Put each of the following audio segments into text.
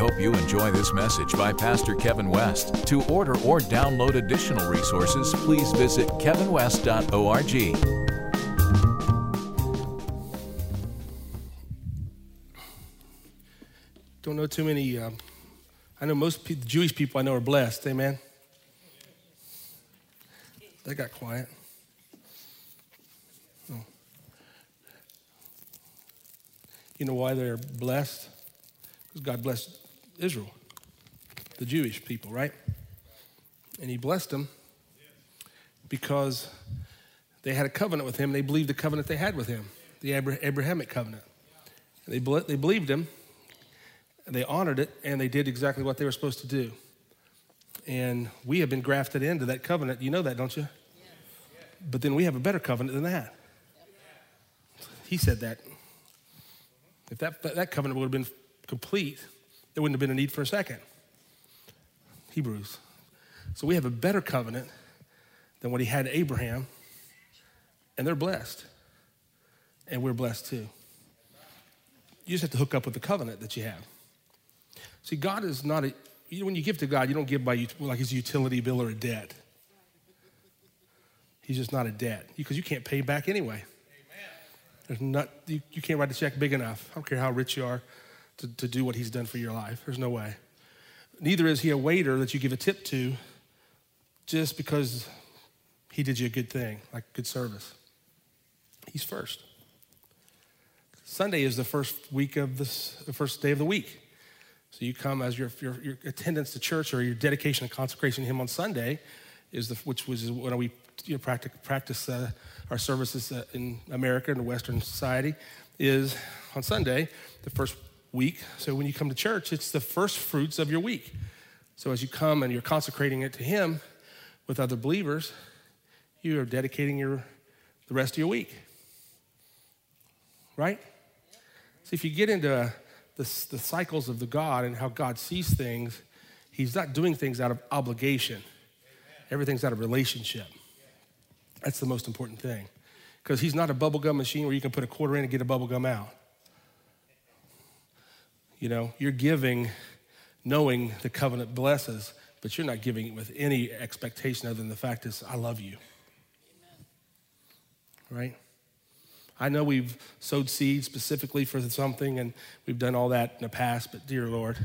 hope you enjoy this message by Pastor Kevin West. To order or download additional resources, please visit kevinwest.org. Don't know too many. Um, I know most pe- Jewish people I know are blessed. Amen. They got quiet. Oh. You know why they're blessed? Because God blessed Israel, the Jewish people, right? And He blessed them because they had a covenant with Him. They believed the covenant they had with Him, the Abrahamic covenant. They, they believed Him, and they honored it, and they did exactly what they were supposed to do. And we have been grafted into that covenant. You know that, don't you? But then we have a better covenant than that. He said that. If that, that covenant would have been complete, there wouldn't have been a need for a second. Hebrews. So we have a better covenant than what he had Abraham, and they're blessed. And we're blessed too. You just have to hook up with the covenant that you have. See, God is not a, you know, when you give to God, you don't give by like his utility bill or a debt. He's just not a debt because you can't pay back anyway. There's not, you, you can't write a check big enough. I don't care how rich you are to, to do what he's done for your life. There's no way. Neither is he a waiter that you give a tip to just because he did you a good thing, like good service. He's first. Sunday is the first week of this, the first day of the week. So you come as your, your, your attendance to church or your dedication and consecration to Him on Sunday, is the, which was when we you know, practice, practice uh, our services uh, in America and Western society, is on Sunday, the first week. So when you come to church, it's the first fruits of your week. So as you come and you're consecrating it to Him with other believers, you are dedicating your, the rest of your week. Right? So if you get into the, the cycles of the God and how God sees things, He's not doing things out of obligation. Everything's out of relationship. That's the most important thing. Because He's not a bubblegum machine where you can put a quarter in and get a bubblegum out. You know, you're giving knowing the covenant blesses, but you're not giving it with any expectation other than the fact is, I love you. Right? I know we've sowed seeds specifically for something and we've done all that in the past, but dear Lord,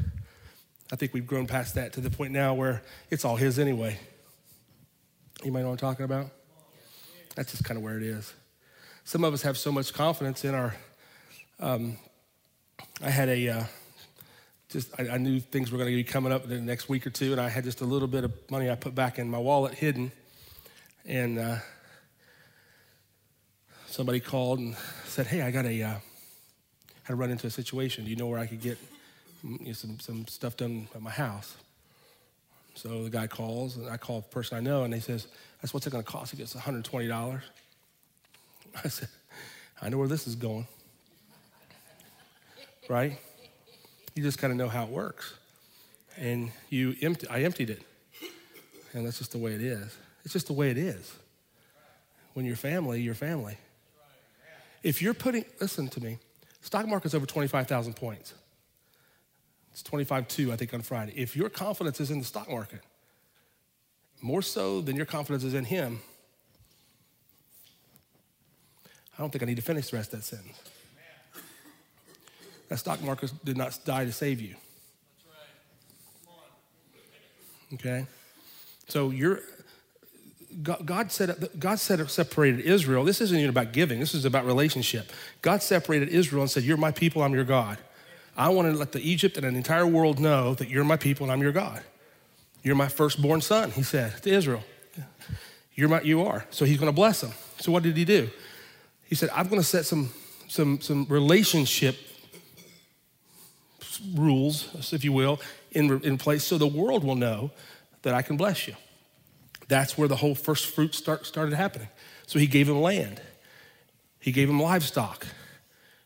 I think we've grown past that to the point now where it's all His anyway. You might know what I'm talking about? That's just kind of where it is. Some of us have so much confidence in our. Um, I had a. Uh, just I, I, knew things were going to be coming up in the next week or two, and I had just a little bit of money I put back in my wallet hidden, and uh, somebody called and said, "Hey, I got a uh, had to run into a situation. Do you know where I could get you know, some some stuff done at my house?" So the guy calls, and I call the person I know, and he says, "That's what's it going to cost?" He gets $120. I said, "I know where this is going." Right? You just kind of know how it works, and you empty. I emptied it, and that's just the way it is. It's just the way it is. When you're family, you're family. If you're putting, listen to me, stock market's over 25,000 points. It's 25.2, I think, on Friday. If your confidence is in the stock market, more so than your confidence is in Him, I don't think I need to finish the rest of that sentence. That stock market did not die to save you. Okay? So you're, God said, God said separated Israel. This isn't even about giving. This is about relationship. God separated Israel and said, "You're my people. I'm your God." I want to let the Egypt and the entire world know that you're my people and I'm your God. You're my firstborn son. He said to Israel, "You're my, you are." So He's going to bless them. So what did He do? He said, "I'm going to set some some some relationship rules, if you will, in in place, so the world will know that I can bless you." That's where the whole first fruit start, started happening. So he gave him land. He gave him livestock.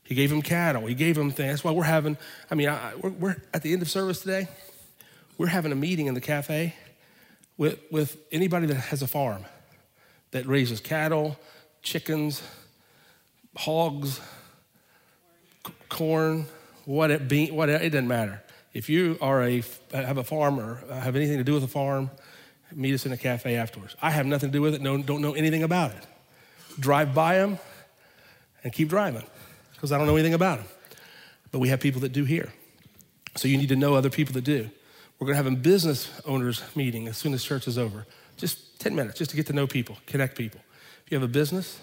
He gave him cattle. He gave him things. That's why we're having, I mean, I, we're, we're, at the end of service today, we're having a meeting in the cafe with, with anybody that has a farm that raises cattle, chickens, hogs, c- corn, what it, bean, what it, it doesn't matter. If you are a have a farm or have anything to do with a farm, meet us in a cafe afterwards. I have nothing to do with it. No, don't know anything about it. Drive by them and keep driving because I don't know anything about them. But we have people that do here. So you need to know other people that do. We're going to have a business owners meeting as soon as church is over. Just 10 minutes, just to get to know people, connect people. If you have a business,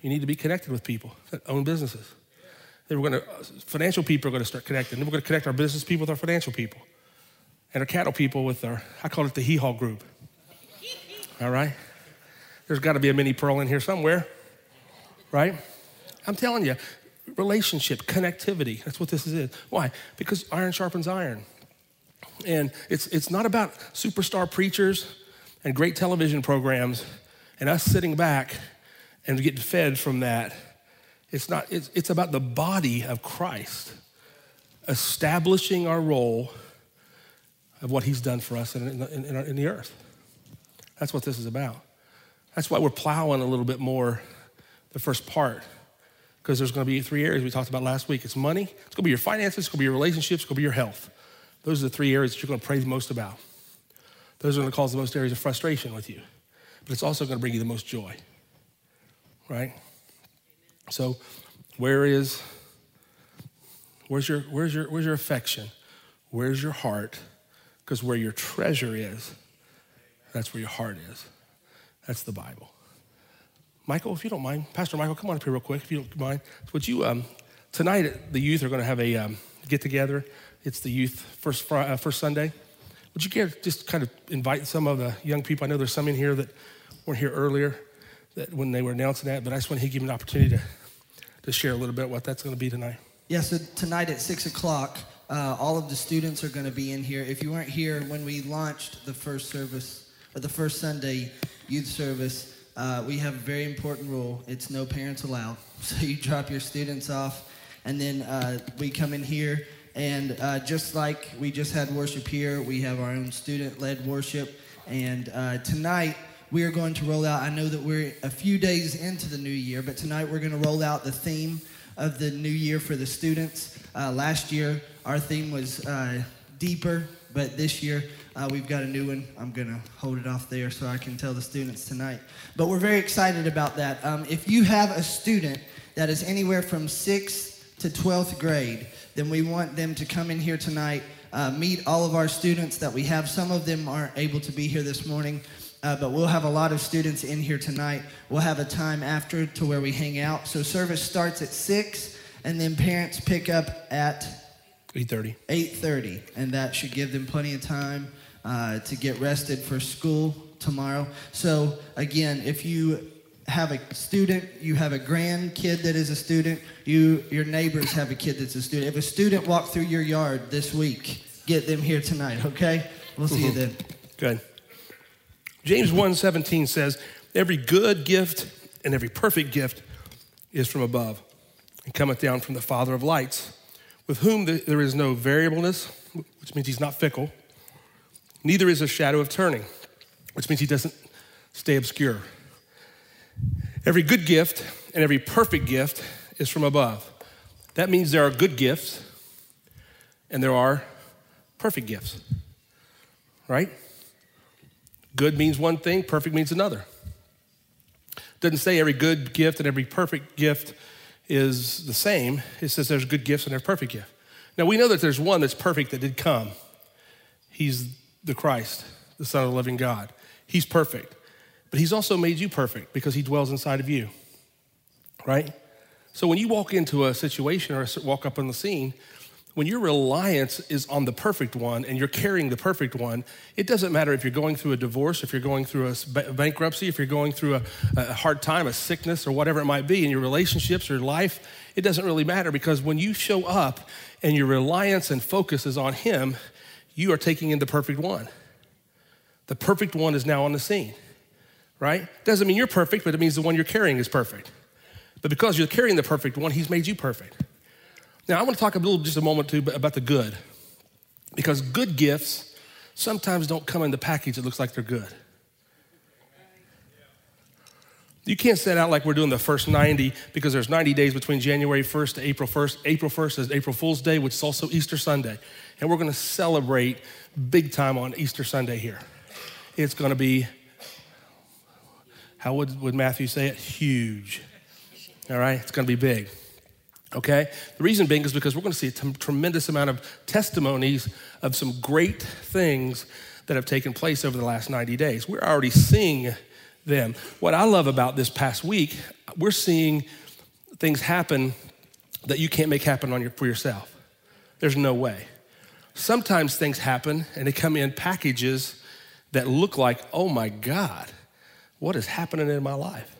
you need to be connected with people that own businesses. Then we're going to, financial people are going to start connecting. Then we're going to connect our business people with our financial people. And our cattle people with our, I call it the hee haw group. All right? There's got to be a Minnie Pearl in here somewhere, right? I'm telling you, relationship, connectivity. That's what this is. Why? Because iron sharpens iron. And it's, it's not about superstar preachers and great television programs and us sitting back and getting fed from that. It's not, it's, it's about the body of Christ establishing our role of what he's done for us in, in, in, in the earth. That's what this is about. That's why we're plowing a little bit more the first part because there's going to be three areas we talked about last week. It's money, it's going to be your finances, it's going to be your relationships, it's going to be your health. Those are the three areas that you're going to pray the most about. Those are going to cause the most areas of frustration with you, but it's also going to bring you the most joy, right? So, where is where's your where's your where's your affection? Where's your heart? Because where your treasure is, that's where your heart is. That's the Bible. Michael, if you don't mind, Pastor Michael, come on up here real quick, if you don't mind. Would you, um, tonight, the youth are going to have a um, get together. It's the youth first, uh, first Sunday. Would you care just kind of invite some of the young people? I know there's some in here that weren't here earlier that when they were announcing that, but I just want to give them an opportunity to, to share a little bit what that's going to be tonight. Yeah, so tonight at 6 o'clock, uh, all of the students are going to be in here. If you weren't here when we launched the first service, or the first Sunday youth service, uh, we have a very important rule. It's no parents allowed. So you drop your students off, and then uh, we come in here, and uh, just like we just had worship here, we have our own student-led worship. And uh, tonight we are going to roll out. I know that we're a few days into the new year, but tonight we're going to roll out the theme of the new year for the students. Uh, last year our theme was uh, deeper, but this year uh, we've got a new one. I'm going to hold it off there so I can tell the students tonight. But we're very excited about that. Um, if you have a student that is anywhere from 6th to 12th grade, then we want them to come in here tonight, uh, meet all of our students that we have. Some of them aren't able to be here this morning. Uh, but we'll have a lot of students in here tonight. We'll have a time after to where we hang out. So service starts at six, and then parents pick up at 8.30 8.30 and that should give them plenty of time uh, to get rested for school tomorrow. So, again, if you have a student, you have a grandkid that is a student, you your neighbors have a kid that's a student. If a student walked through your yard this week, get them here tonight, okay? We'll see mm-hmm. you then. Good. James 1:17 says, "Every good gift and every perfect gift is from above and cometh down from the Father of lights, with whom there is no variableness, which means he's not fickle, Neither is a shadow of turning, which means he doesn't stay obscure. Every good gift and every perfect gift is from above. That means there are good gifts and there are perfect gifts, right? Good means one thing, perfect means another. Doesn't say every good gift and every perfect gift is the same. It says there's good gifts and there's perfect gifts. Now we know that there's one that's perfect that did come. He's the Christ, the Son of the living God. He's perfect, but He's also made you perfect because He dwells inside of you, right? So when you walk into a situation or walk up on the scene, when your reliance is on the perfect one and you're carrying the perfect one, it doesn't matter if you're going through a divorce, if you're going through a bankruptcy, if you're going through a, a, hard time, a sickness, or whatever it might be in your relationships or life, it doesn't really matter because when you show up and your reliance and focus is on Him, you are taking in the perfect one. The perfect one is now on the scene, right? Doesn't mean you're perfect, but it means the one you're carrying is perfect. But because you're carrying the perfect one, he's made you perfect. Now, I want to talk a little, just a moment too, about the good. Because good gifts sometimes don't come in the package that looks like they're good. You can't set out like we're doing the first 90 because there's 90 days between January 1st to April 1st. April 1st is April Fool's Day, which is also Easter Sunday. And we're going to celebrate big time on Easter Sunday here. It's going to be, how would, would Matthew say it? Huge. All right? It's going to be big. Okay? The reason being is because we're going to see a t- tremendous amount of testimonies of some great things that have taken place over the last 90 days. We're already seeing them. What I love about this past week, we're seeing things happen that you can't make happen on your, for yourself. There's no way. Sometimes things happen and they come in packages that look like, oh my God, what is happening in my life?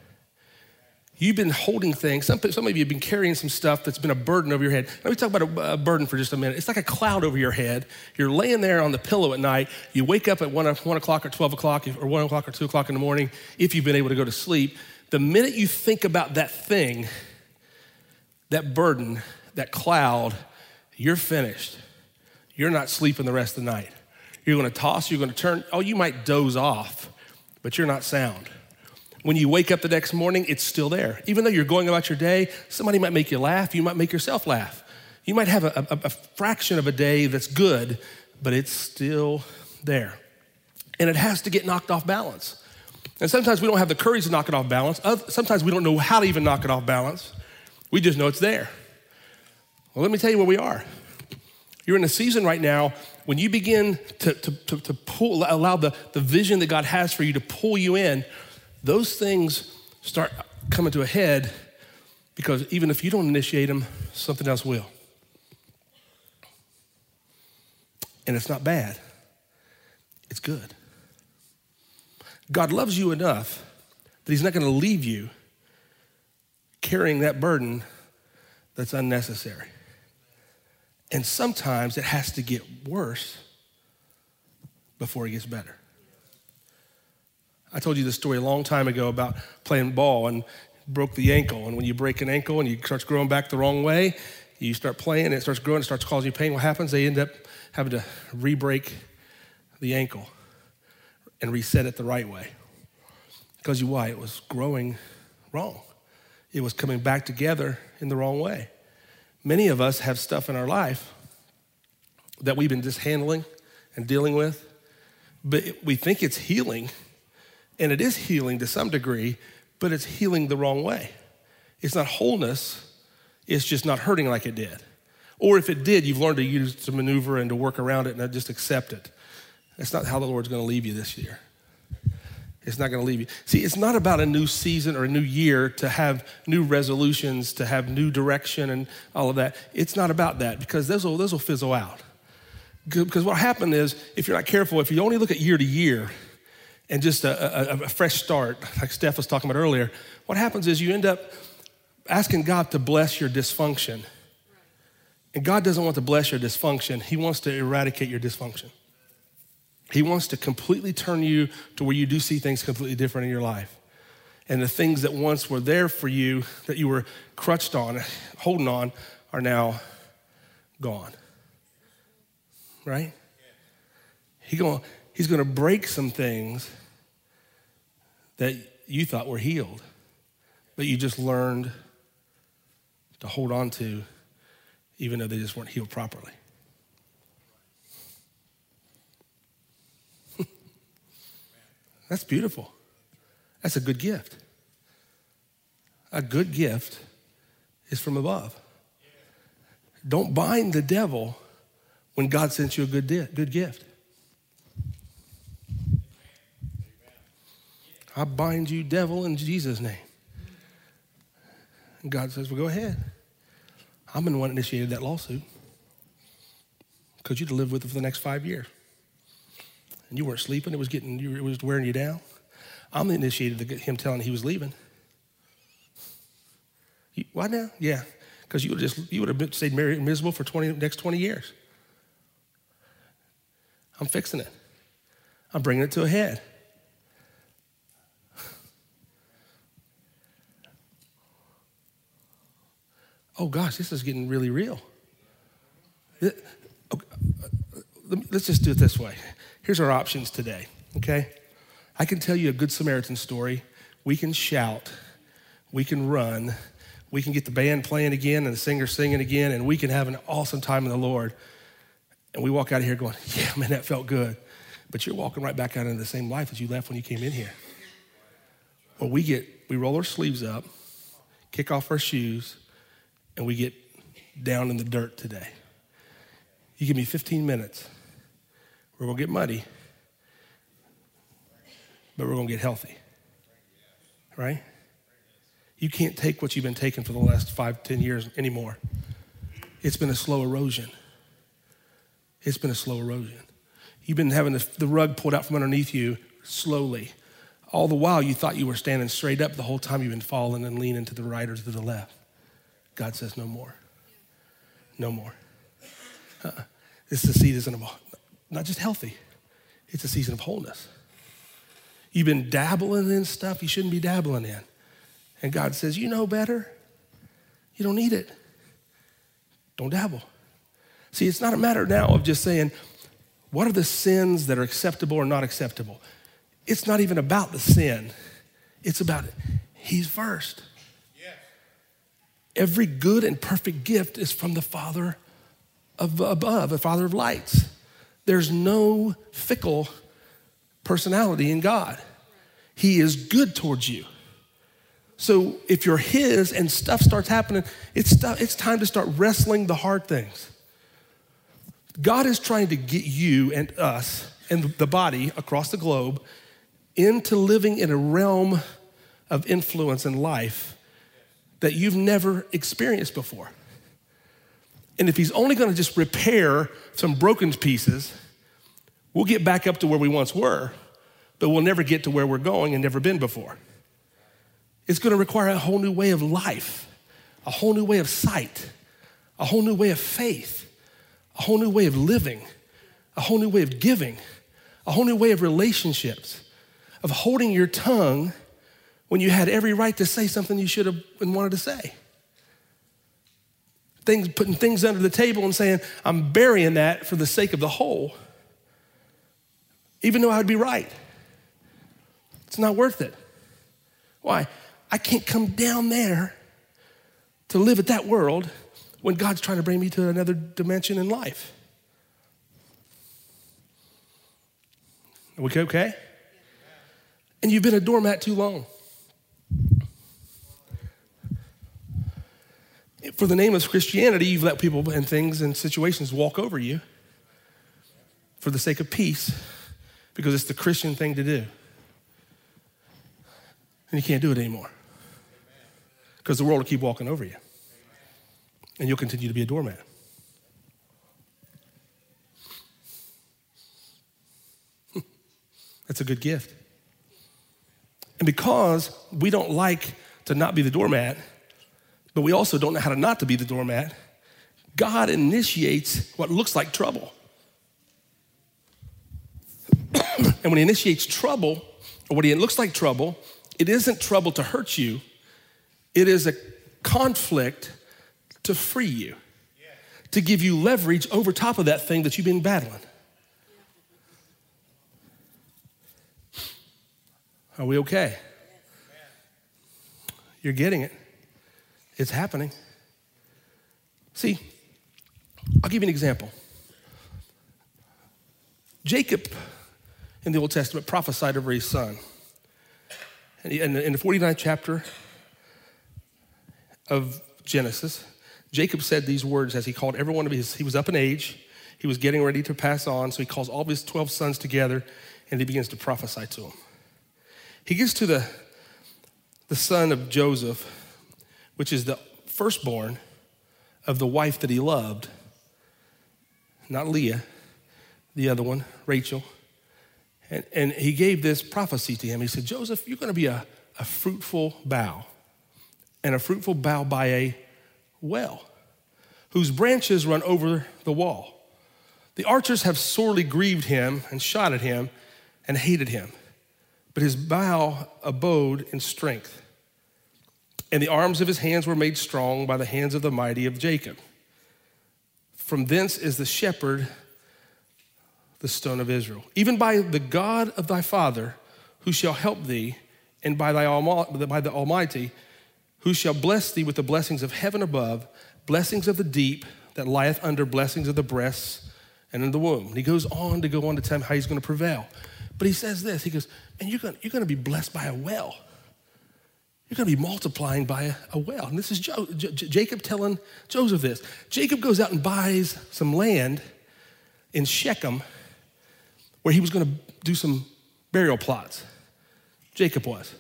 You've been holding things. Some, some of you have been carrying some stuff that's been a burden over your head. Let me talk about a, a, burden for just a minute. It's like a cloud over your head. You're laying there on the pillow at night. You wake up at 1, 1 o'clock or 12 o'clock or 1 o'clock or 2 o'clock in the morning if you've been able to go to sleep. The minute you think about that thing, that burden, that cloud, you're finished. You're not sleeping the rest of the night. You're going to toss, you're going to turn. Oh, you might doze off, but you're not sound. When you wake up the next morning, it's still there. Even though you're going about your day, somebody might make you laugh, you might make yourself laugh. You might have a, a, a fraction of a day that's good, but it's still there. And it has to get knocked off balance. And sometimes we don't have the courage to knock it off balance. Sometimes we don't know how to even knock it off balance. We just know it's there. Well, let me tell you where we are. You're in a season right now when you begin to, to, to, to pull, allow the, the vision that God has for you to pull you in those things start coming to a head because even if you don't initiate them, something else will. And it's not bad, it's good. God loves you enough that He's not going to leave you carrying that burden that's unnecessary. And sometimes it has to get worse before it gets better. I told you this story a long time ago about playing ball and broke the ankle. And when you break an ankle and you starts growing back the wrong way, you start playing and it starts growing, it starts causing you pain. What happens? They end up having to re break the ankle and reset it the right way. Because you why? It was growing wrong. It was coming back together in the wrong way. Many of us have stuff in our life that we've been just handling and dealing with, but we think it's healing and it is healing to some degree, but it's healing the wrong way. It's not wholeness, it's just not hurting like it did. Or if it did, you've learned to use to maneuver and to work around it and just accept it. That's not how the Lord's going to leave you this year. It's not going to leave you. See, it's not about a new season or a new year to have new resolutions, to have new direction and all of that. It's not about that because those will, those will fizzle out. Because what happened is, if you're not careful, if you only look at year to year, and just a, a, a fresh start, like Steph was talking about earlier, what happens is you end up asking God to bless your dysfunction. And God doesn't want to bless your dysfunction, He wants to eradicate your dysfunction. He wants to completely turn you to where you do see things completely different in your life. And the things that once were there for you, that you were crutched on, holding on, are now gone. Right? He going, he's going to break some things that you thought were healed, but you just learned to hold on to, even though they just weren't healed properly. That's beautiful. That's a good gift. A good gift is from above. Don't bind the devil when God sent you a good, di- good gift. I bind you, devil, in Jesus' name. And God says, Well, go ahead. I'm the one initiated that lawsuit because you'd live with it for the next five years. And you weren't sleeping, it was getting it was wearing you down. I'm the initiated him telling he was leaving. You, why now? Yeah, because you would just you would have stayed married miserable for 20 next 20 years. I'm fixing it. I'm bringing it to a head. Oh gosh, this is getting really real. Let's just do it this way. Here's our options today, okay? I can tell you a Good Samaritan story we can shout, we can run, we can get the band playing again and the singer singing again, and we can have an awesome time in the Lord. And we walk out of here going, yeah, man, that felt good. But you're walking right back out into the same life as you left when you came in here. Well, we get, we roll our sleeves up, kick off our shoes, and we get down in the dirt today. You give me 15 minutes, we're gonna get muddy, but we're gonna get healthy. Right? You can't take what you've been taking for the last five, ten years anymore. It's been a slow erosion. It's been a slow erosion. You've been having the, the rug pulled out from underneath you slowly. All the while, you thought you were standing straight up the whole time you've been falling and leaning to the right or to the left. God says, no more. No more. Uh-uh. This is a season of not just healthy, it's a season of wholeness. You've been dabbling in stuff you shouldn't be dabbling in. And God says, You know better. You don't need it. Don't dabble. See, it's not a matter now of just saying, What are the sins that are acceptable or not acceptable? It's not even about the sin, it's about it. He's first. Every good and perfect gift is from the Father of above, the Father of lights. There's no fickle personality in God. He is good towards you. So if you're His and stuff starts happening, it's, it's time to start wrestling the hard things. God is trying to get you and us and the body across the globe into living in a realm of influence and life that you've never experienced before. And if He's only gonna just repair some broken pieces, we'll get back up to where we once were but we'll never get to where we're going and never been before. It's going to require a whole new way of life, a whole new way of sight, a whole new way of faith, a whole new way of living, a whole new way of giving, a whole new way of relationships, of holding your tongue when you had every right to say something you should have wanted to say. Things, putting things under the table and saying, I'm burying that for the sake of the whole, even though I'd be right. It's not worth it. Why? I can't come down there to live at that world when God's trying to bring me to another dimension in life. Are we okay? And you've been a doormat too long. For the name of Christianity, you've let people and things and situations walk over you for the sake of peace because it's the Christian thing to do and you can't do it anymore. Because the world will keep walking over you. And you'll continue to be a doormat. That's a good gift. And because we don't like to not be the doormat, but we also don't know how to not to be the doormat, God initiates what looks like trouble. and when He initiates trouble, or what He looks like trouble, it isn't trouble to hurt you, it is a conflict to free you, to give you leverage over top of that thing that you've been battling. Are we okay? You're getting it. It's happening. See, I'll give you an example. Jacob in the Old Testament prophesied over his son. And in the 49th chapter of Genesis, Jacob said these words as he called every one of his, he was up in age, he was getting ready to pass on, so he calls all of his 12 sons together and he begins to prophesy to them. He gets to the, the son of Joseph, which is the firstborn of the wife that he loved, not Leah, the other one, Rachel. And, and he gave this prophecy to him. He said, Joseph, you're going to be a, a fruitful bough, and a fruitful bough by a well, whose branches run over the wall. The archers have sorely grieved him and shot at him and hated him, but his bough abode in strength. And the arms of his hands were made strong by the hands of the mighty of Jacob. From thence is the shepherd the stone of Israel. Even by the God of thy father, who shall help thee, and by, thy by the Almighty, who shall bless thee with the blessings of heaven above, blessings of the deep that lieth under, blessings of the breasts and in the womb. And he goes on to go on to tell him how he's going to prevail. But he says this, he goes, and you're going, you're going to be blessed by a well. You're going to be multiplying by a, a well. And this is jo- J- Jacob telling Joseph this. Jacob goes out and buys some land in Shechem where he was going to do some burial plots. Jacob was.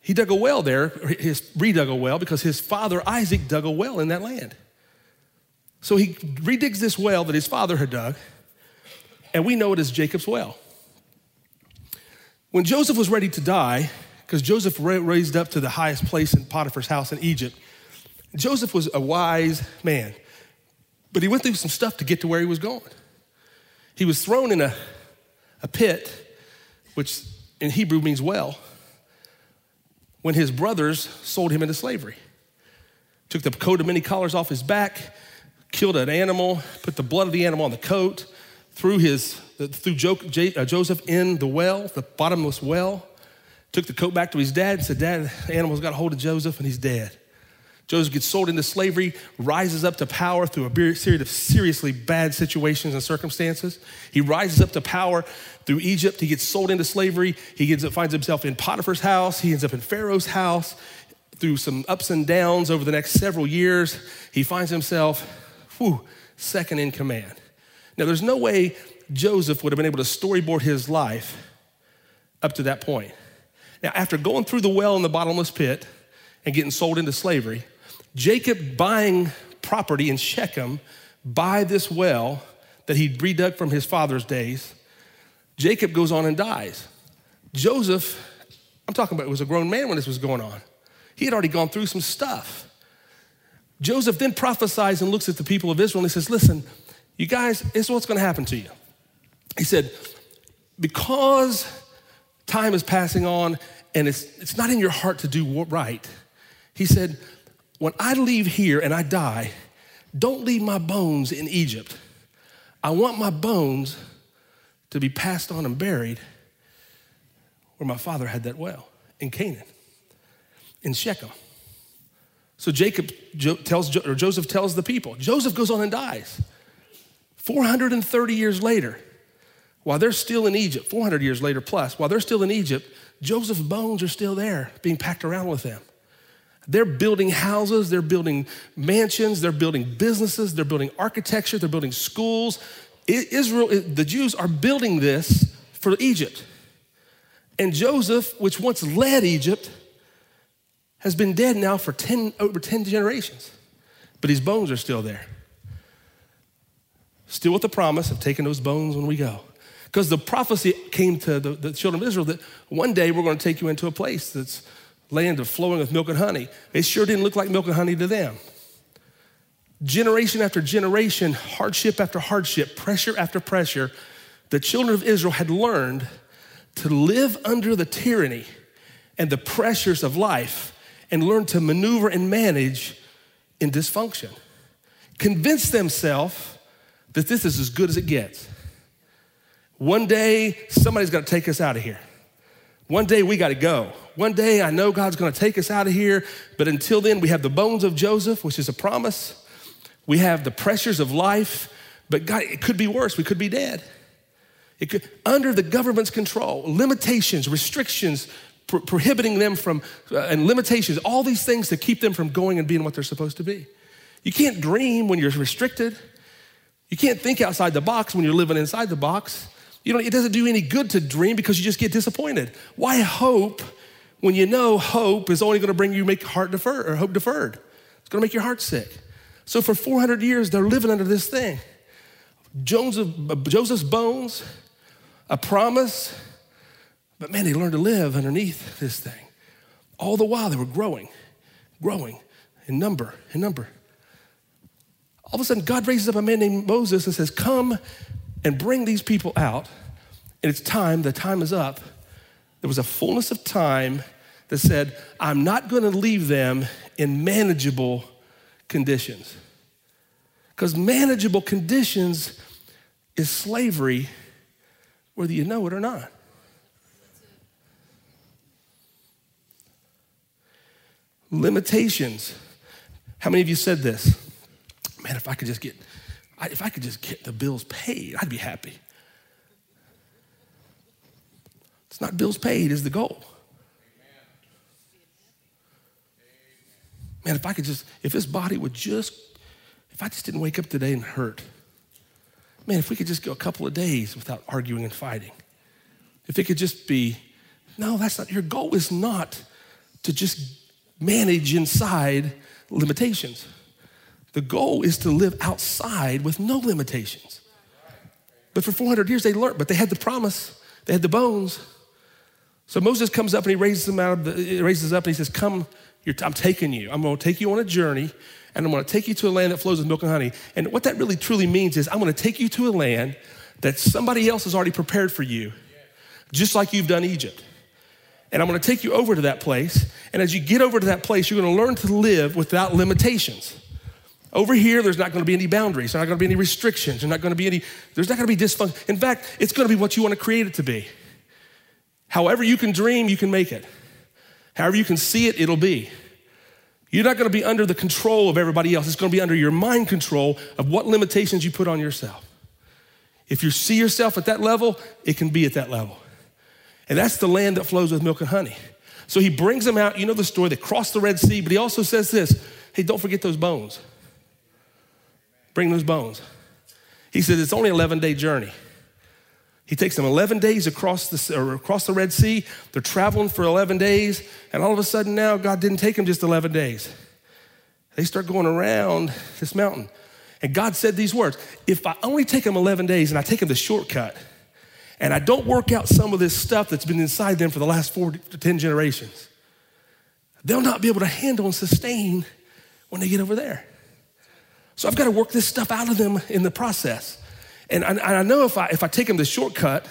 He dug a well there, his redug a well because his father Isaac dug a well in that land. So he redigs this well that his father had dug, and we know it as Jacob's well. When Joseph was ready to die, because Joseph raised up to the highest place in Potiphar's house in Egypt, Joseph was a wise man, but he went through some stuff to get to where he was going. He was thrown in a, a pit, which in Hebrew means well, when his brothers sold him into slavery. Took the coat of many collars off his back, killed an animal, put the blood of the animal on the coat, threw, his, threw uh, Joseph in the well, the bottomless well, took the coat back to his dad and said, Dad, the animal's got a hold of Joseph and he's dead. Joseph gets sold into slavery, rises up to power through a series of seriously bad situations and circumstances. He rises up to power through Egypt. He gets sold into slavery. He gets, finds himself in Potiphar's house. He ends up in Pharaoh's house. Through some ups and downs over the next several years, he finds himself, whew, second in command. Now, there's no way Joseph would have been able to storyboard his life up to that point. Now, after going through the well in the bottomless pit and getting sold into slavery, Jacob buying property in Shechem by this well that he'd redug from his father's days, Jacob goes on and dies. Joseph, I'm talking about, was a grown man when this was going on. He had already gone through some stuff. Joseph then prophesies and looks at the people of Israel and he says, Listen, you guys, this is what's going to happen to you. He said, Because time is passing on and it's, it's not in your heart to do right, he said, when I leave here and I die, don't leave my bones in Egypt. I want my bones to be passed on and buried where my father had that well in Canaan, in Shechem. So Jacob tells, or Joseph tells the people. Joseph goes on and dies. 430 years later, while they're still in Egypt, 400 years later plus, while they're still in Egypt, Joseph's bones are still there, being packed around with them. They're building houses, they're building mansions, they're building businesses, they're building architecture, they're building schools. Israel, the Jews are building this for Egypt. And Joseph, which once led Egypt, has been dead now for 10, over 10 generations, but his bones are still there. Still with the promise of taking those bones when we go. Because the prophecy came to the, the children of Israel that one day we're going to take you into a place that's land of flowing with milk and honey. It sure didn't look like milk and honey to them. Generation after generation, hardship after hardship, pressure after pressure, the children of Israel had learned to live under the tyranny and the pressures of life and learn to maneuver and manage in dysfunction. Convince themselves that this is as good as it gets. One day, somebody's gonna take us out of here. One day, we got to go. One day, I know God's to take us out of here, but until then, we have the bones of Joseph, which is a promise. We have the pressures of life, but God, it could be worse. We could be dead. It could, under the government's control, limitations, restrictions, pro- prohibiting them from, uh, and limitations, all these things to keep them from going and being what they're supposed to be. You can't dream when you're restricted. You can't think outside the box when you're living inside the box. You know, it doesn't do any good to dream because you just get disappointed. Why hope when you know hope is only going to bring you make heart deferred or hope deferred? It's going to make your heart sick. So for 400 years, they're living under this thing. Joseph, uh, Joseph's bones, a promise, but man, they learned to live underneath this thing. All the while, they were growing, growing in number, in number. All of a sudden, God raises up a man named Moses and says, Come and bring these people out. And it's time, the time is up. There was a fullness of time that said, I'm not going to leave them in manageable conditions. Because manageable conditions is slavery, whether you know it or not. Limitations. How many of you said this? Man, if I could just get, if I could just get the bills paid, I'd be happy. It's not bills paid is the goal. Man, if I could just, if this body would just, if I just didn't wake up today and hurt, man, if we could just go a couple of days without arguing and fighting, if it could just be, no, that's not, your goal is not to just manage inside limitations. The goal is to live outside with no limitations. But for 400 years they learned, but they had the promise, they had the bones. So Moses comes up and he raises them out of the, raises up and he says, Come, I'm taking you. I'm going to take you on a journey and I'm going to take you to a land that flows with milk and honey. And what that really truly means is I'm going to take you to a land that somebody else has already prepared for you, just like you've done Egypt. And I'm going to take you over to that place. And as you get over to that place, you're going to learn to live without limitations. Over here, there's not going to be any boundaries. There's not going to be any restrictions. There's not going to be any, there's not going to be dysfunction. In fact, it's going to be what you want to create it to be. However, you can dream, you can make it. However, you can see it, it'll be. You're not going to be under the control of everybody else. It's going to be under your mind control of what limitations you put on yourself. If you see yourself at that level, it can be at that level. And that's the land that flows with milk and honey. So he brings them out. You know the story. They cross the Red Sea, but he also says this hey, don't forget those bones. Bring those bones. He says it's only an 11 day journey. He takes them 11 days across the, across the Red Sea. They're traveling for 11 days, and all of a sudden now, God didn't take them just 11 days. They start going around this mountain. And God said these words If I only take them 11 days and I take them the shortcut, and I don't work out some of this stuff that's been inside them for the last four to 10 generations, they'll not be able to handle and sustain when they get over there. So I've got to work this stuff out of them in the process. And I, and I know if I, if I take them the shortcut,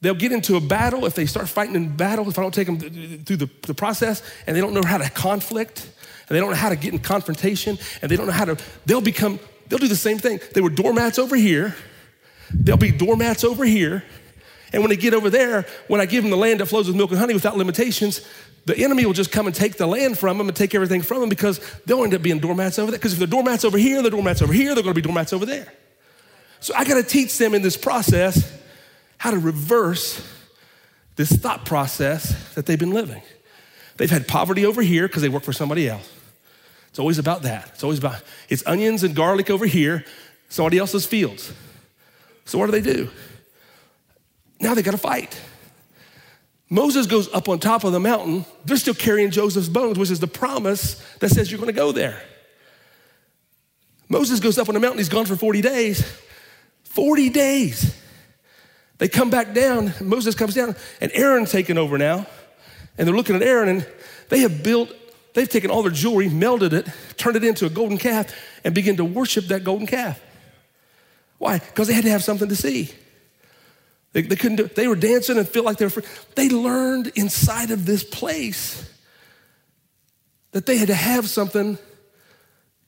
they'll get into a battle. If they start fighting in battle, if I don't take them through the, the process and they don't know how to conflict, and they don't know how to get in confrontation, and they don't know how to, they'll become, they'll do the same thing. They were doormats over here, they'll be doormats over here. And when they get over there, when I give them the land that flows with milk and honey without limitations, the enemy will just come and take the land from them and take everything from them because they'll end up being doormats over there. Because if they're doormats over here, they're doormats over here, they're going to be doormats over there. So I got to teach them in this process how to reverse this thought process that they've been living. They've had poverty over here because they work for somebody else. It's always about that. It's always about it's onions and garlic over here, somebody else's fields. So what do they do? Now they got to fight. Moses goes up on top of the mountain. They're still carrying Joseph's bones, which is the promise that says you're going to go there. Moses goes up on the mountain. He's gone for 40 days. 40 days. They come back down, Moses comes down, and Aaron's taken over now. And they're looking at Aaron, and they have built, they've taken all their jewelry, melted it, turned it into a golden calf, and begin to worship that golden calf. Why? Because they had to have something to see. They, they couldn't do They were dancing and feel like they were free. They learned inside of this place that they had to have something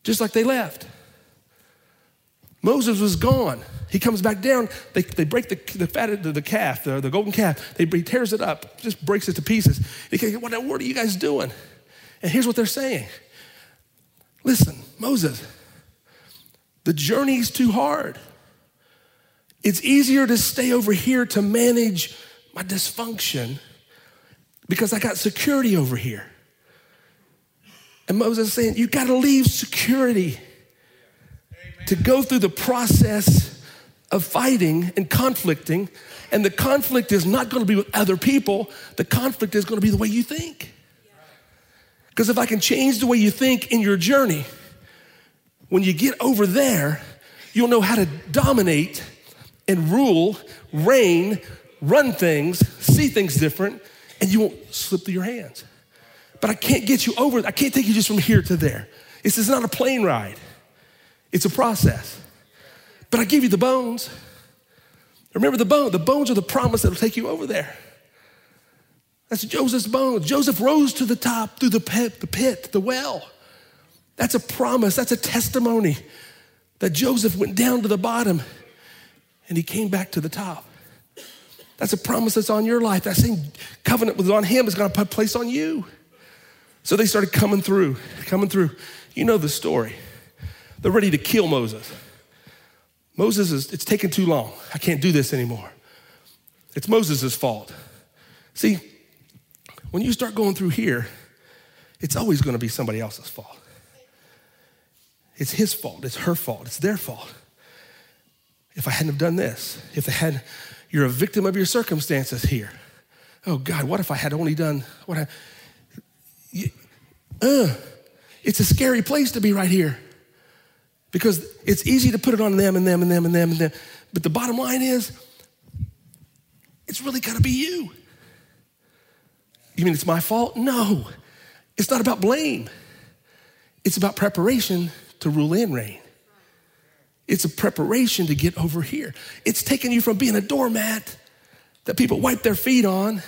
just like they left. Moses was gone. He comes back down. They, they break the, the fat, the, the calf, the, the golden calf. They, he tears it up, just breaks it to pieces. He goes, what, what are you guys doing? And here's what they're saying Listen, Moses, the journey's too hard. It's easier to stay over here to manage my dysfunction because I got security over here. And Moses is saying, You got to leave security to go through the process of fighting and conflicting. And the conflict is not going to be with other people, the conflict is going to be the way you think. Because if I can change the way you think in your journey, when you get over there, you'll know how to dominate and rule, reign, run things, see things different, and you won't slip through your hands. But I can't get you over, I can't take you just from here to there. This is not a plane ride, it's a process. But I give you the bones. Remember the bone. The bones are the promise that'll take you over there. That's Joseph's bones. Joseph rose to the top through the pit, the pit, the well. That's a promise. That's a testimony that Joseph went down to the bottom and he came back to the top. That's a promise that's on your life. That same covenant was on him is going to put place on you. So they started coming through, coming through. You know the story. They're ready to kill Moses. Moses is, it's taking too long. I can't do this anymore. It's Moses' fault. See, when you start going through here, it's always going to be somebody else's fault. It's his fault, it's her fault, it's their fault. If I hadn't have done this, if they had, you're a victim of your circumstances here. Oh God, what if I had only done what I, uh, it's a scary place to be right here because it's easy to put it on them and them and them and them and them. But the bottom line is, it's really got to be you. You mean it's my fault? No. It's not about blame. It's about preparation to rule and reign. It's a preparation to get over here. It's taking you from being a doormat that people wipe their feet on,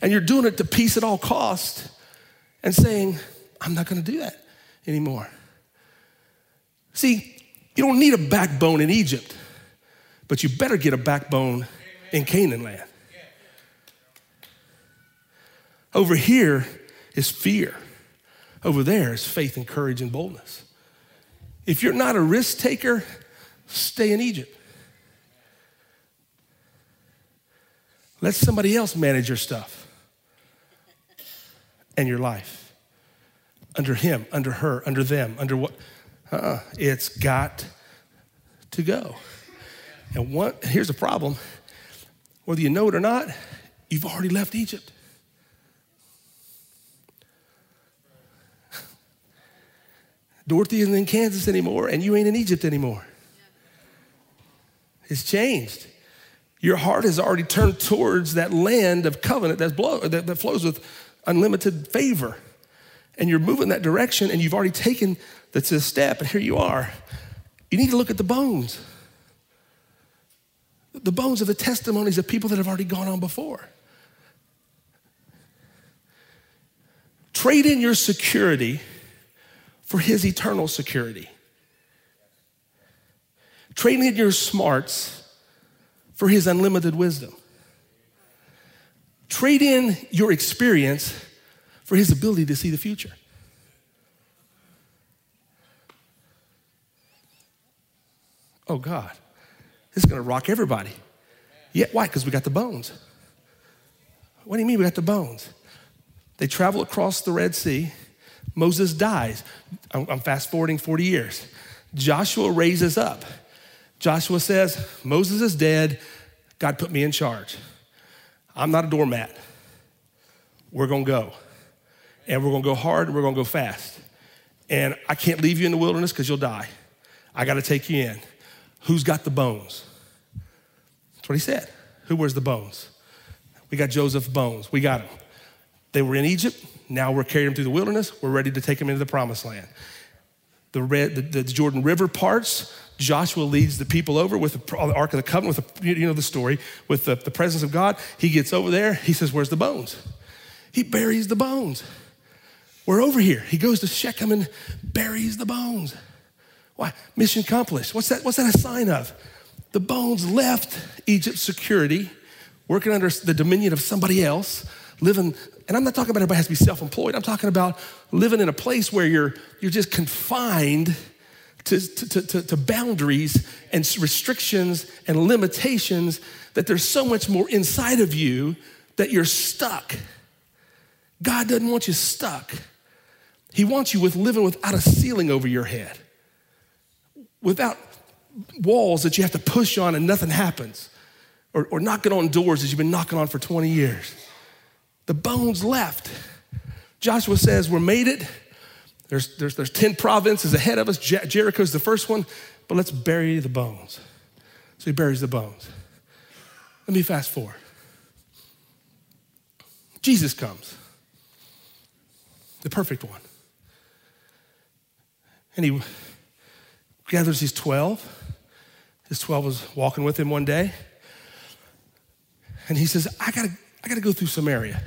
and you're doing it to peace at all cost, and saying, I'm not to do that anymore. See, you don't need a backbone in Egypt, but you better get a backbone in Canaan land. Over here is fear. Over there is faith and courage and boldness. If you're not a risk taker, stay in Egypt. Let somebody else manage your stuff and your life. Under him, under her, under them, under what? Uh-uh. It's got to go. And what, here's the problem whether you know it or not, you've already left Egypt. Dorothy isn't in Kansas anymore, and you ain't in Egypt anymore. It's changed. Your heart has already turned towards that land of covenant that, blow, that, that flows with unlimited favor. And you're moving that direction, and you've already taken the step, and here you are. You need to look at the bones. The bones of the testimonies of people that have already gone on before. Trade in your security for his eternal security. Trade in your smarts for his unlimited wisdom. Trade in your experience for his ability to see the future. Oh God, this is gonna rock everybody. Yeah, why? Because we got the bones. What do you mean we got the bones? They travel across the Red Sea Moses dies. I'm fast forwarding 40 years. Joshua raises up. Joshua says, Moses is dead. God put me in charge. I'm not a doormat. We're going to go. And we're going to go hard and we're going to go fast. And I can't leave you in the wilderness because you'll die. I got to take you in. Who's got the bones? That's what he said. Who wears the bones? We got Joseph's bones. We got them. They were in Egypt. Now we're carrying them through the wilderness. We're ready to take them into the promised land. The, red, the, the Jordan River parts. Joshua leads the people over with the, Ark of the Covenant, with the, you know the story, with the, the presence of God. He gets over there. He says, Where's the bones? He buries the bones. We're over here. He goes to Shechem and buries the bones. Why? Mission accomplished. What's that, what's that a sign of? The bones left Egypt's security, working under the dominion of somebody else, living and I'm not talking about everybody has to be self employed. I'm talking about living in a place where you're, you're just confined to, to, to, to, boundaries and restrictions and limitations that there's so much more inside of you that you're stuck. God doesn't want you stuck. He wants you with living without a ceiling over your head, without walls that you have to push on and nothing happens, or, or knocking on doors that you've been knocking on for 20 years the bones left. Joshua says, We're made it. There's, there's, there's 10 provinces ahead of us. Jer- Jericho's the first one, but let's bury the bones. So he buries the bones. Let me fast forward. Jesus comes, the perfect one. And he gathers these 12. His 12 was walking with him one day. And he says, I gotta, I gotta go through Samaria.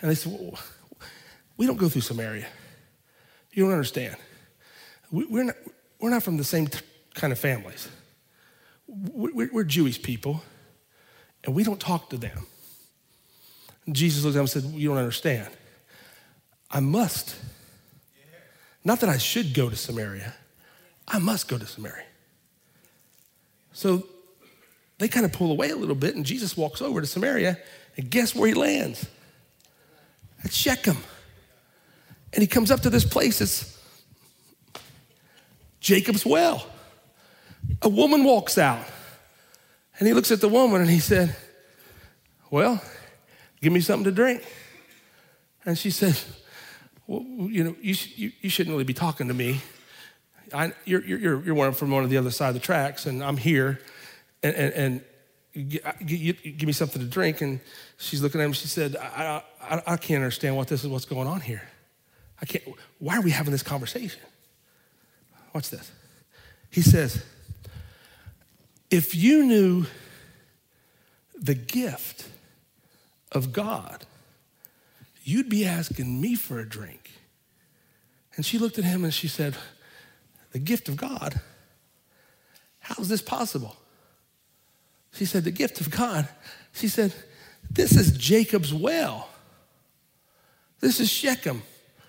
And they said, well, We don't go through Samaria. You don't understand. We're not, we're not from the same kind of families. We're Jewish people, and we don't talk to them. And Jesus looked at him and said, You don't understand. I must. Not that I should go to Samaria, I must go to Samaria. So they kind of pull away a little bit, and Jesus walks over to Samaria, and guess where he lands? At Shechem. And he comes up to this place, it's Jacob's well. A woman walks out, and he looks at the woman and he said, Well, give me something to drink. And she said, well, you know, you, you, you, shouldn't really be talking to me. I, you're, you're, you're one from one of the other side of the tracks, and I'm here, and, and, and give me something to drink. And she's looking at him. She said, I, I, I can't understand what this is, what's going on here. I can't, why are we having this conversation? Watch this. He says, if you knew the gift of God, you'd be asking me for a drink. And she looked at him and she said, The gift of God? How is this possible? She said, The gift of God. She said, This is Jacob's well. This is Shechem.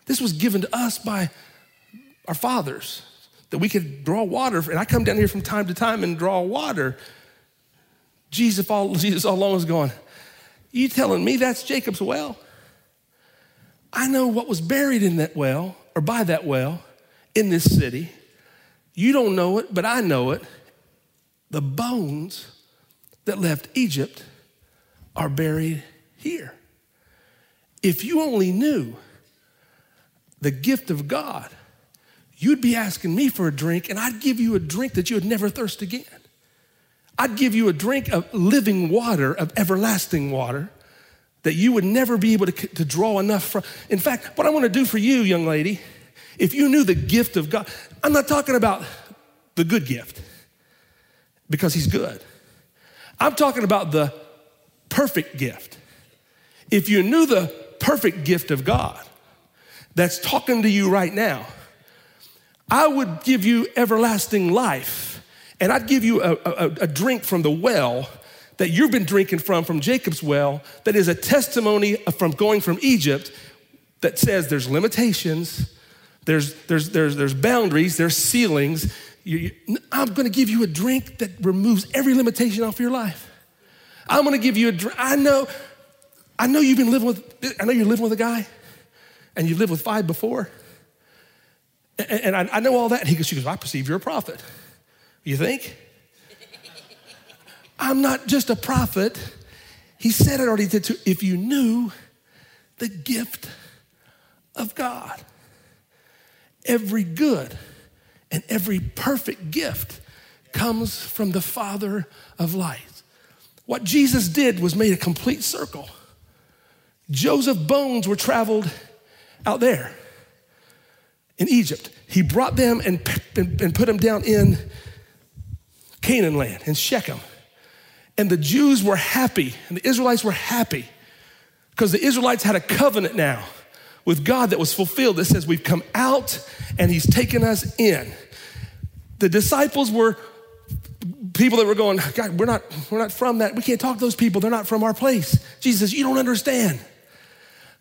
This was given to us by our fathers that we could draw water. And I come down here from time to time and draw water. Jesus all, Jesus all along is going, You telling me that's Jacob's well? I know what was buried in that well or by that well in this city. You don't know it, but I know it. The bones that left Egypt are buried here. If you only knew the gift of God, you'd be asking me for a drink, and I'd give you a drink that you would never thirst again. I'd give you a drink of living water, of everlasting water that you would never be able to, to draw enough from. In fact, what I want to do for you, young lady, if you knew the gift of God, I'm not talking about the good gift because He's good. I'm talking about the perfect gift. If you knew the perfect gift of God that's talking to you right now, I would give you everlasting life and I'd give you a, a, a drink from the well that you've been drinking from, from Jacob's well, that is a testimony from going from Egypt that says there's limitations, there's, there's, there's, there's boundaries, there's ceilings. You, you, I'm gonna give you a drink that removes every limitation off your life. I'm gonna give you a drink. I know, I know you've been living with, I know you're living with a guy and you've lived with five before. And, and I, I, know all that. And he goes, she goes, I perceive you're a prophet. You think? I'm not just a prophet. He said it already did too. If you knew the gift of God, every good and every perfect gift comes from the Father of lights. What Jesus did was made a complete circle. Joseph bones were traveled out there in Egypt. He brought them and, and, and put them down in Canaan land, in Shechem. And the Jews were happy, and the Israelites were happy because the Israelites had a covenant now with God that was fulfilled that says, We've come out and He's taken us in. The disciples were people that were going, God, we're not, we're not from that. We can't talk to those people. They're not from our place. Jesus says, You don't understand.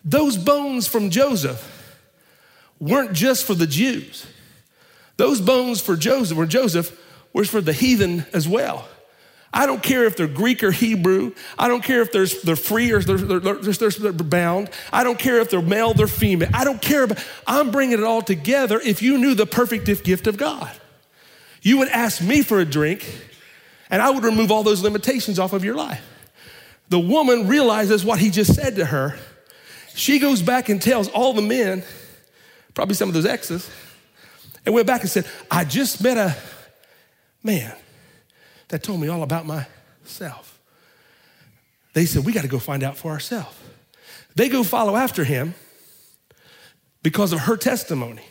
Those bones from Joseph weren't just for the Jews. Those bones for Joseph, were Joseph, was for the heathen as well. I don't care if they're Greek or Hebrew. I don't care if they're, they're free or they're, they're, they're, they're bound. I don't care if they're male, they're female. I don't care. About, I'm bringing it all together. If you knew the perfect gift of God, you would ask me for a drink and I would remove all those limitations off of your life. The woman realizes what he just said to her. She goes back and tells all the men, probably some of those exes, and went back and said, I just met a man that told me all about myself. They said, We got to go find out for ourselves. They go follow after him because of her testimony.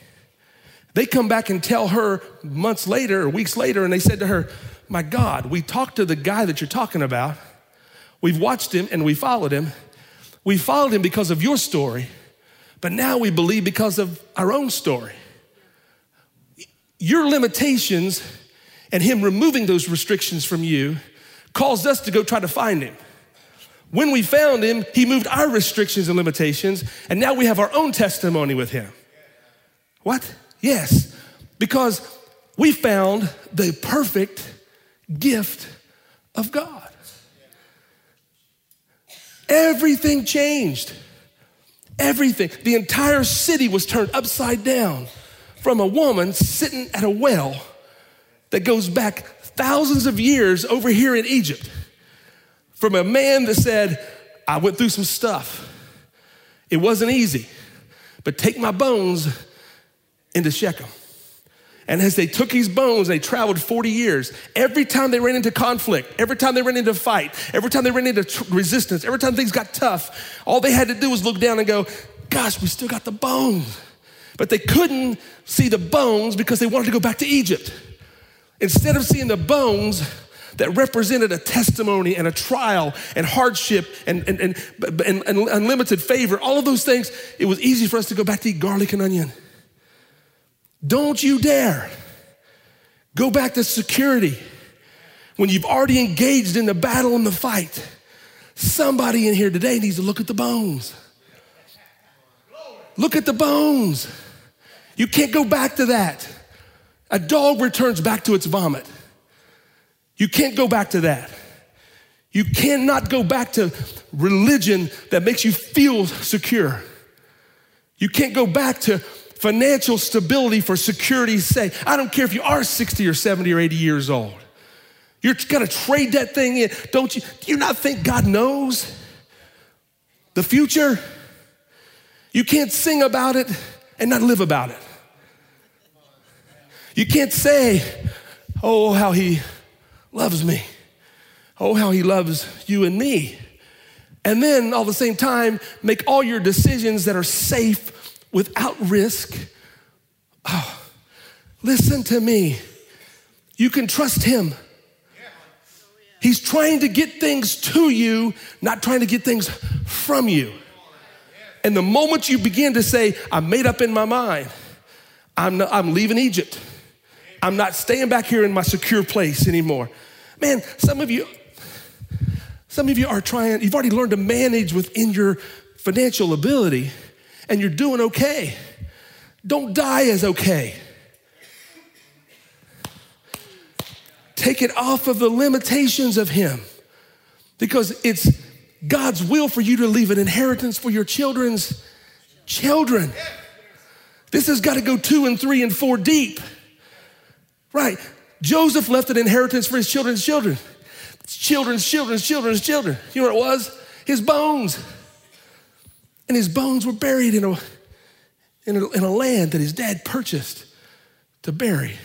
They come back and tell her months later or weeks later, and they said to her, My God, we talked to the guy that you're talking about. We've watched him and we followed him. We followed him because of your story, but now we believe because of our own story. Your limitations and Him removing those restrictions from you caused us to go try to find Him. When we found him, he moved our restrictions and limitations, and now we have our own testimony with him. What? Yes, because we found the perfect gift of God. Everything changed. Everything. The entire city was turned upside down from a woman sitting at a well that goes back thousands of years over here in Egypt. From a man that said, I went through some stuff. It wasn't easy, but take my bones into Shechem. And as they took his bones, they traveled 40 years. Every time they ran into conflict, every time they ran into fight, every time they ran into tr- resistance, every time things got tough, all they had to do was look down and go, Gosh, we still got the bones. But they couldn't see the bones because they wanted to go back to Egypt. Instead of seeing the bones, that represented a testimony and a trial and hardship and, and, and, and unlimited favor, all of those things, it was easy for us to go back to eat garlic and onion. Don't you dare go back to security when you've already engaged in the battle and the fight. Somebody in here today needs to look at the bones. Look at the bones. You can't go back to that. A dog returns back to its vomit. You can't go back to that. You cannot go back to religion that makes you feel secure. You can't go back to financial stability for security's sake. I don't care if you are 60 or 70 or 80 years old. You're gonna trade that thing in. Don't you? Do you not think God knows the future? You can't sing about it and not live about it. You can't say, oh, how he loves me. Oh, how he loves you and me. And then, all the same time, make all your decisions that are safe without risk. Oh, listen to me. You can trust him. He's trying to get things to you, not trying to get things from you. And the moment you begin to say, I'm made up in my mind, I'm, not, I'm leaving Egypt. I'm not staying back here in my secure place anymore. Man, some of you, some of you are trying, you've already learned to manage within your financial ability and you're doing okay. Don't die as okay. Take it off of the limitations of Him because it's God's will for you to leave an inheritance for your children's children. This has got to go two and three and four deep. Right. Joseph left an inheritance for his children's children. Children's children's children's children. You know what it was? His bones. And his bones were buried in a, in a, in a land that his dad purchased to bury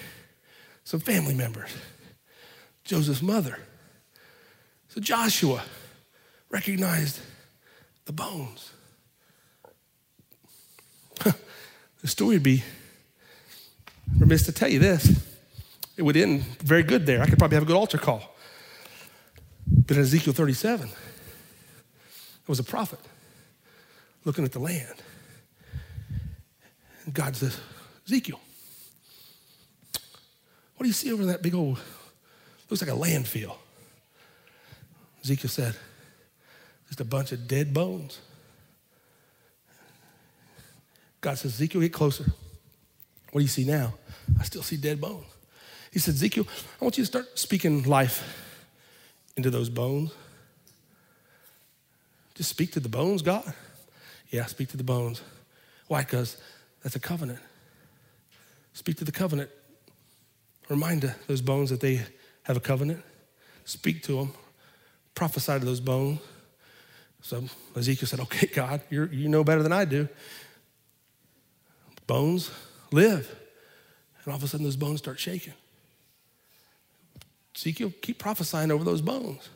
some family members. Joseph's mother. So Joshua recognized the bones. the story would be remiss to tell you this. It would end very good there. I could probably have a good altar call. But in Ezekiel 37, there was a prophet looking at the land. And God says, Ezekiel, what do you see over that big old, looks like a landfill? Ezekiel said, just a bunch of dead bones. God says, Ezekiel, get closer. What do you see now? I still see dead bones. He said, Ezekiel, I want you to start speaking life into those bones. Just speak to the bones, God. Yeah, speak to the bones. Why? Because that's a covenant. Speak to the covenant. Remind those bones that they have a covenant. Speak to them. Prophesy to those bones. So Ezekiel said, Okay, God, you you know better than I do. Bones live. And all of a sudden, those bones start shaking. Ezekiel, keep prophesying over those bones.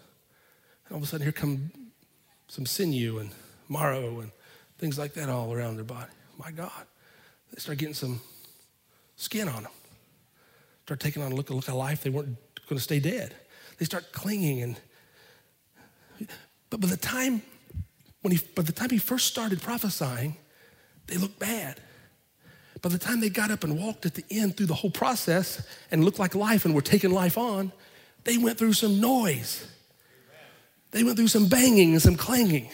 And all of a sudden, here come some sinew and marrow and things like that all around their body. My God. They start getting some skin on them. Start taking on a look, a look of life. They weren't going to stay dead. They start clinging and but by the time when he by the time he first started prophesying, they looked bad. By the time they got up and walked at the end through the whole process and looked like life and were taking life on, they went through some noise. They went through some banging and some clanging.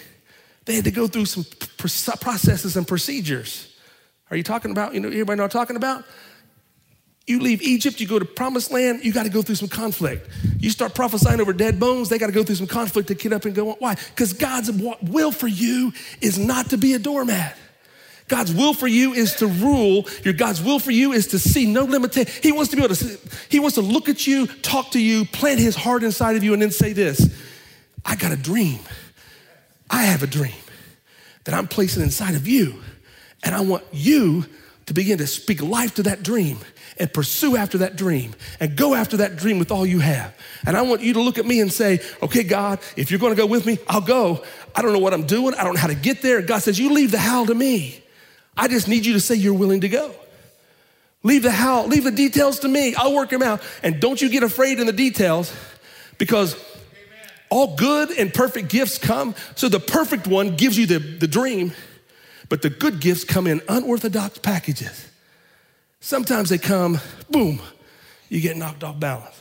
They had to go through some processes and procedures. Are you talking about, you know, everybody know I'm talking about? You leave Egypt, you go to promised land, you got to go through some conflict. You start prophesying over dead bones, they got to go through some conflict to get up and go on. Why? Because God's will for you is not to be a doormat. God's will for you is to rule. Your God's will for you is to see no limitation. He wants to be able to see, he wants to look at you, talk to you, plant his heart inside of you, and then say this I got a dream. I have a dream that I'm placing inside of you. And I want you to begin to speak life to that dream and pursue after that dream and go after that dream with all you have. And I want you to look at me and say, okay, God, if you're gonna go with me, I'll go. I don't know what I'm doing, I don't know how to get there. God says, you leave the how to me. I just need you to say you're willing to go. Leave the how, leave the details to me. I'll work them out. And don't you get afraid in the details because all good and perfect gifts come. So the perfect one gives you the, the dream, but the good gifts come in unorthodox packages. Sometimes they come, boom, you get knocked off balance.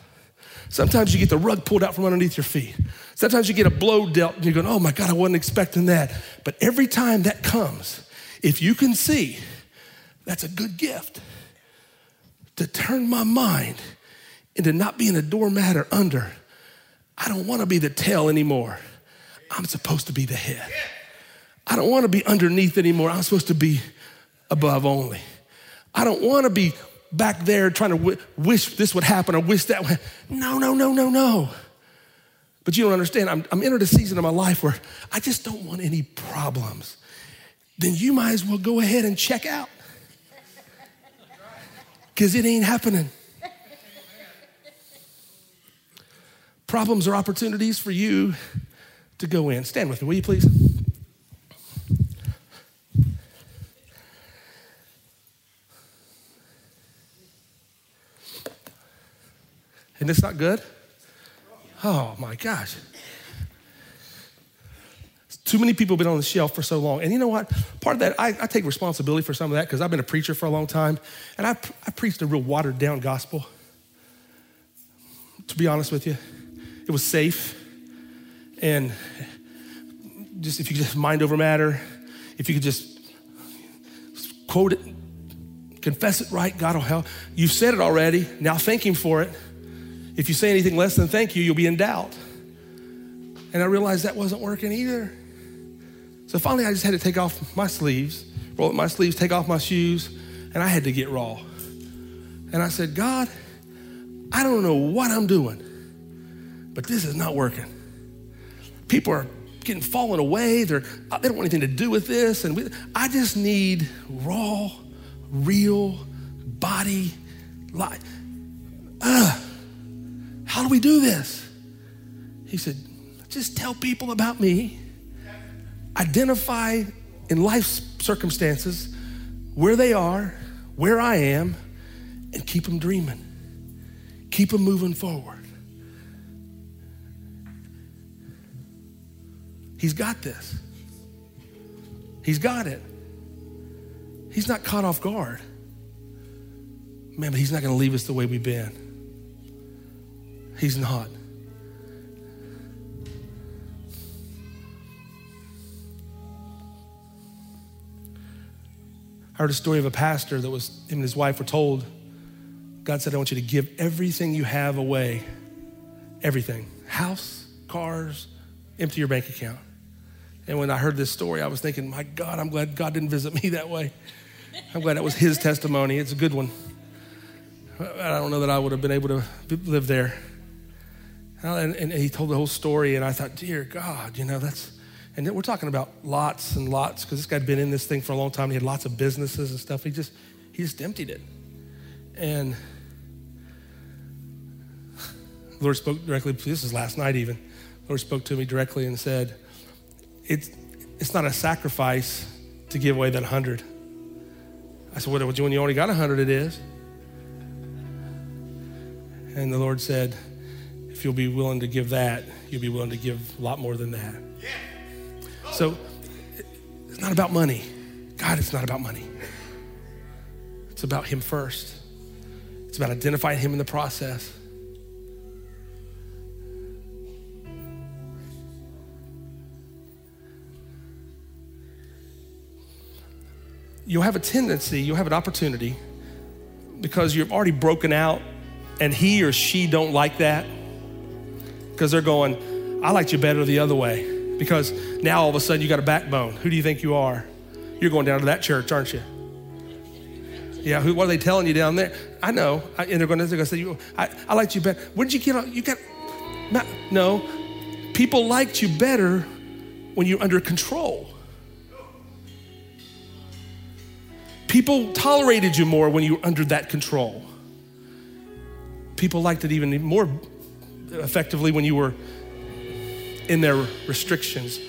Sometimes you get the rug pulled out from underneath your feet. Sometimes you get a blow dealt and you're going, oh my God, I wasn't expecting that. But every time that comes, if you can see, that's a good gift to turn my mind into not being a doormat or under. I don't want to be the tail anymore. I'm supposed to be the head. I don't want to be underneath anymore. I'm supposed to be above only. I don't want to be back there trying to w- wish this would happen or wish that would. No, no, no, no, no. But you don't understand. I'm, I'm entered a season of my life where I just don't want any problems. Then you might as well go ahead and check out because it ain't happening. Problems are opportunities for you to go in. Stand with me, will you please? And it's not good? Oh my gosh. Too many people have been on the shelf for so long. And you know what? Part of that, I, I take responsibility for some of that because I've been a preacher for a long time and I, I preached a real watered down gospel. To be honest with you, it was safe. And just if you could just mind over matter, if you could just quote it, confess it right, God will help. You've said it already. Now thank Him for it. If you say anything less than thank you, you'll be in doubt. And I realized that wasn't working either. So finally, I just had to take off my sleeves, roll up my sleeves, take off my shoes, and I had to get raw. And I said, God, I don't know what I'm doing, but this is not working. People are getting fallen away. They're, they don't want anything to do with this. And we, I just need raw, real body life. Uh, how do we do this? He said, Just tell people about me. Identify in life circumstances where they are, where I am, and keep them dreaming. Keep them moving forward. He's got this. He's got it. He's not caught off guard. Man, but he's not going to leave us the way we've been. He's not. I heard a story of a pastor that was him and his wife were told, God said, I want you to give everything you have away. Everything. House, cars, empty your bank account. And when I heard this story, I was thinking, my God, I'm glad God didn't visit me that way. I'm glad that was his testimony. It's a good one. I don't know that I would have been able to live there. And, and, he told the whole story, and I thought, dear God, you know, that's, and we're talking about lots and lots because this guy'd been in this thing for a long time. He had lots of businesses and stuff. He just, he just emptied it. And the Lord spoke directly, this is last night even. The Lord spoke to me directly and said, it's, it's not a sacrifice to give away that hundred. I said, what, when you only got a hundred, it is. And the Lord said, if you'll be willing to give that, you'll be willing to give a lot more than that. So it's not about money. God, it's not about money. It's about Him first. It's about identifying Him in the process. You'll have a tendency, you'll have an opportunity because you've already broken out and he or she don't like that because they're going, I liked you better the other way because now all of a sudden you got a backbone. Who do you think you are? You're going down to that church, aren't you? Yeah, who, what are they telling you down there? I know. I, and they're going to, say, you, I, I liked you better. When did you get? You got, no. People liked you better when you're under control. People tolerated you more when you were under that control. People liked it even more effectively when you were in their restrictions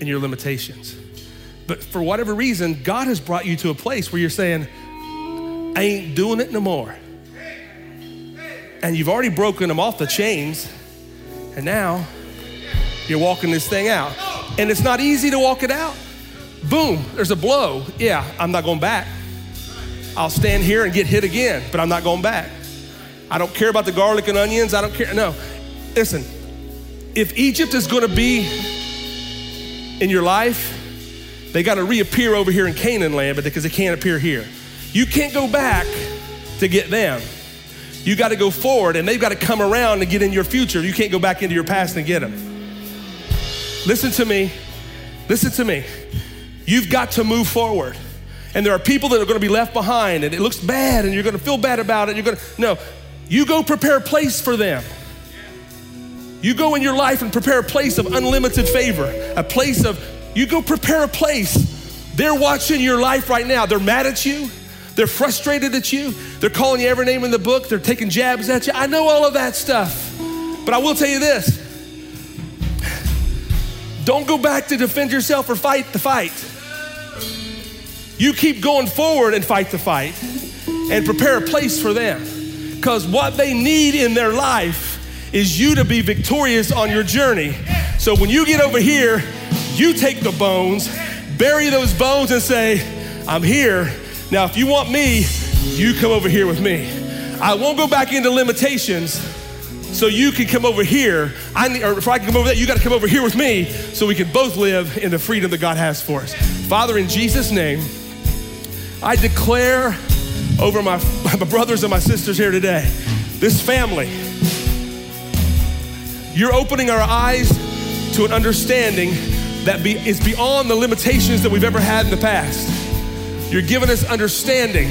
and your limitations. But for whatever reason, God has brought you to a place where you're saying, I ain't doing it no more. And you've already broken them off the chains, and now you're walking this thing out. And it's not easy to walk it out. Boom, there's a blow. Yeah, I'm not going back. I'll stand here and get hit again, but I'm not going back. I don't care about the garlic and onions. I don't care. No. Listen, if Egypt is going to be in your life, they got to reappear over here in Canaan land, because they can't appear here. You can't go back to get them. You got to go forward, and they've got to come around and get in your future. You can't go back into your past and get them. Listen to me. Listen to me. You've got to move forward. And there are people that are going to be left behind, and it looks bad, and you're going to feel bad about it. You're going to, no, you go prepare a place for them. You go in your life and prepare a place of unlimited favor, a place of, you go prepare a place. They're watching your life right now. They're mad at you. They're frustrated at you. They're calling you every name in the book. They're taking jabs at you. I know all of that stuff. But I will tell you this don't go back to defend yourself or fight the fight. You keep going forward and fight the fight and prepare a place for them. Because what they need in their life is you to be victorious on your journey. So when you get over here, you take the bones, bury those bones, and say, I'm here. Now, if you want me, you come over here with me. I won't go back into limitations so you can come over here. I need, or if I can come over there, you got to come over here with me so we can both live in the freedom that God has for us. Father, in Jesus' name, I declare over my, my brothers and my sisters here today, this family, you're opening our eyes to an understanding that be, is beyond the limitations that we've ever had in the past. You're giving us understanding.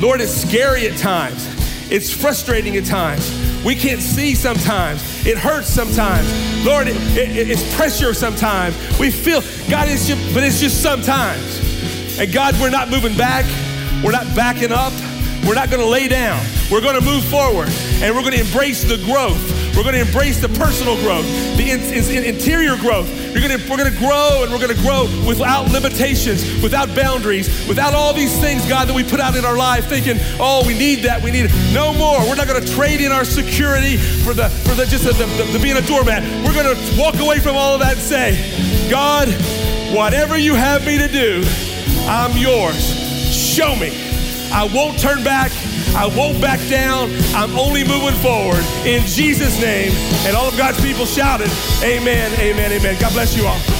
Lord, it's scary at times. It's frustrating at times. We can't see sometimes. It hurts sometimes. Lord, it, it, it's pressure sometimes. We feel, God, it's just, but it's just sometimes. And God, we're not moving back. We're not backing up. We're not going to lay down. We're going to move forward and we're going to embrace the growth. We're going to embrace the personal growth, the in, in, interior growth. You're to, we're going to grow and we're going to grow without limitations, without boundaries, without all these things, God, that we put out in our life thinking, oh, we need that, we need it. No more. We're not going to trade in our security for the for the just the, the, the being a doormat. We're going to walk away from all of that and say, God, whatever you have me to do, I'm yours. Show me. I won't turn back. I won't back down. I'm only moving forward in Jesus' name. And all of God's people shouted, Amen, amen, amen. God bless you all.